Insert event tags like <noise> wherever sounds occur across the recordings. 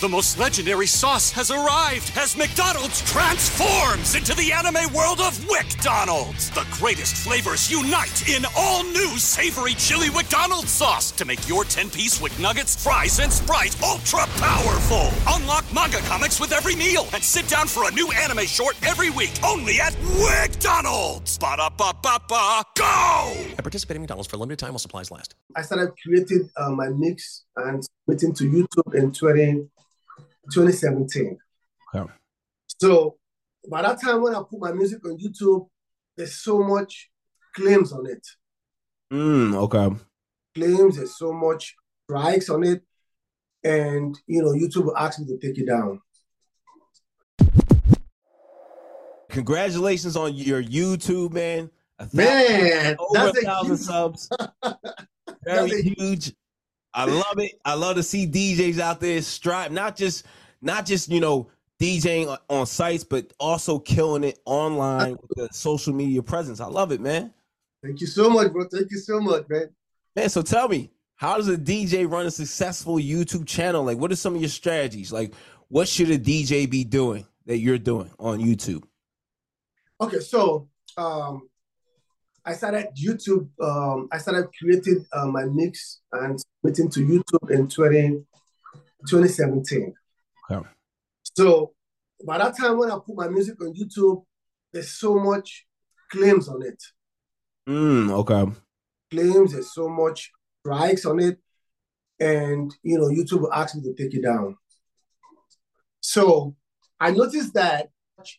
The most legendary sauce has arrived as McDonald's transforms into the anime world of WcDonald's. The greatest flavors unite in all new savory chili McDonald's sauce to make your 10-piece Wick Nuggets, fries, and Sprite ultra powerful. Unlock manga comics with every meal and sit down for a new anime short every week only at WcDonald's. Ba-da-ba-ba-ba, go! At participating McDonald's for a limited time while supplies last. I started creating uh, my mix and submitting to YouTube in 20, 2017. Okay. So by that time when I put my music on YouTube, there's so much claims on it. Mm, okay. Claims, there's so much strikes on it. And you know, YouTube will ask me to take it down. Congratulations on your YouTube, man. Man, over that's a thousand huge- subs. <laughs> Very That's huge. I love it. I love to see DJs out there strive, not just not just you know DJing on- sites, but also killing it online with the social media presence. I love it, man. Thank you so much, bro. Thank you so much, man. Man, so tell me, how does a DJ run a successful YouTube channel? Like, what are some of your strategies? Like, what should a DJ be doing that you're doing on YouTube? Okay, so um, I started YouTube. Um, I started creating uh, my mix and submitting to YouTube in 20, 2017. Okay. So by that time, when I put my music on YouTube, there's so much claims on it. Mm, okay. Claims, there's so much strikes on it, and you know, YouTube will ask me to take it down. So I noticed that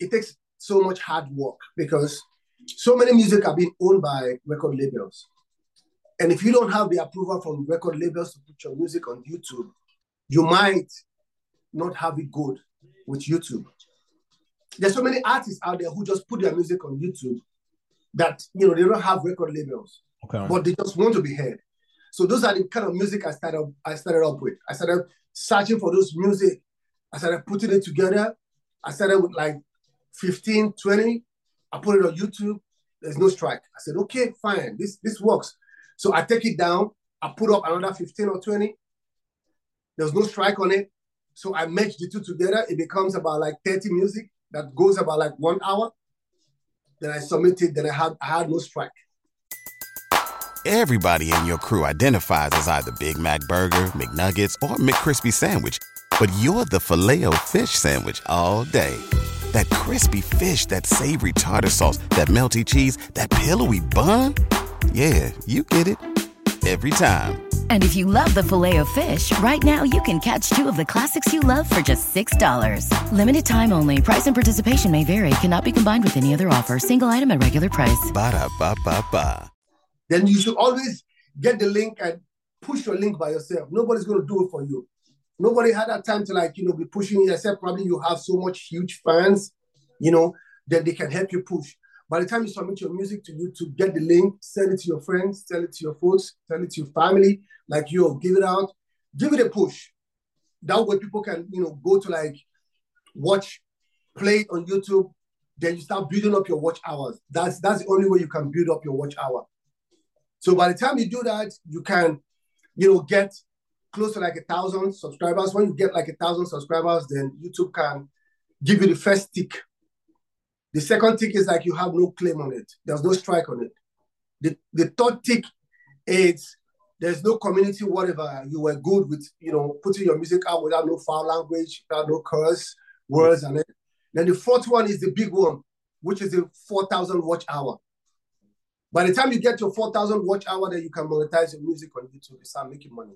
it takes so much hard work because so many music are being owned by record labels. And if you don't have the approval from record labels to put your music on YouTube, you might not have it good with YouTube. There's so many artists out there who just put their music on YouTube that you know they don't have record labels, Okay. but they just want to be heard. So those are the kind of music I started I started up with. I started searching for those music. I started putting it together. I started with like 15, 20. I put it on YouTube. There's no strike. I said, okay, fine. This this works. So I take it down. I put up another 15 or 20. There's no strike on it. So I merge the two together. It becomes about like 30 music that goes about like one hour. Then I submit it. Then I had I had no strike. Everybody in your crew identifies as either Big Mac Burger, McNuggets, or McCrispy Sandwich. But you're the filet fish Sandwich all day. That crispy fish, that savory tartar sauce, that melty cheese, that pillowy bun. Yeah, you get it. Every time. And if you love the Filet-O-Fish, right now you can catch two of the classics you love for just $6. Limited time only. Price and participation may vary. Cannot be combined with any other offer. Single item at regular price. Ba-da-ba-ba-ba. then you should always get the link and push your link by yourself. Nobody's going to do it for you. Nobody had that time to like, you know, be pushing it, except probably you have so much huge fans, you know, that they can help you push. By the time you submit your music to YouTube, get the link, send it to your friends, send it to your folks, send it to your family, like yo, give it out, give it a push. That way people can, you know, go to like watch, play it on YouTube, then you start building up your watch hours. That's that's the only way you can build up your watch hour. So by the time you do that, you can, you know, get close to like a thousand subscribers. When you get like a thousand subscribers, then YouTube can give you the first tick. The second tick is like you have no claim on it. There's no strike on it. The, the third tick is there's no community, whatever. You were good with, you know, putting your music out without no foul language, without no curse words and it. Then the fourth one is the big one, which is the 4,000 watch hour. By the time you get your 4,000 watch hour, then you can monetize your music on YouTube and start making money.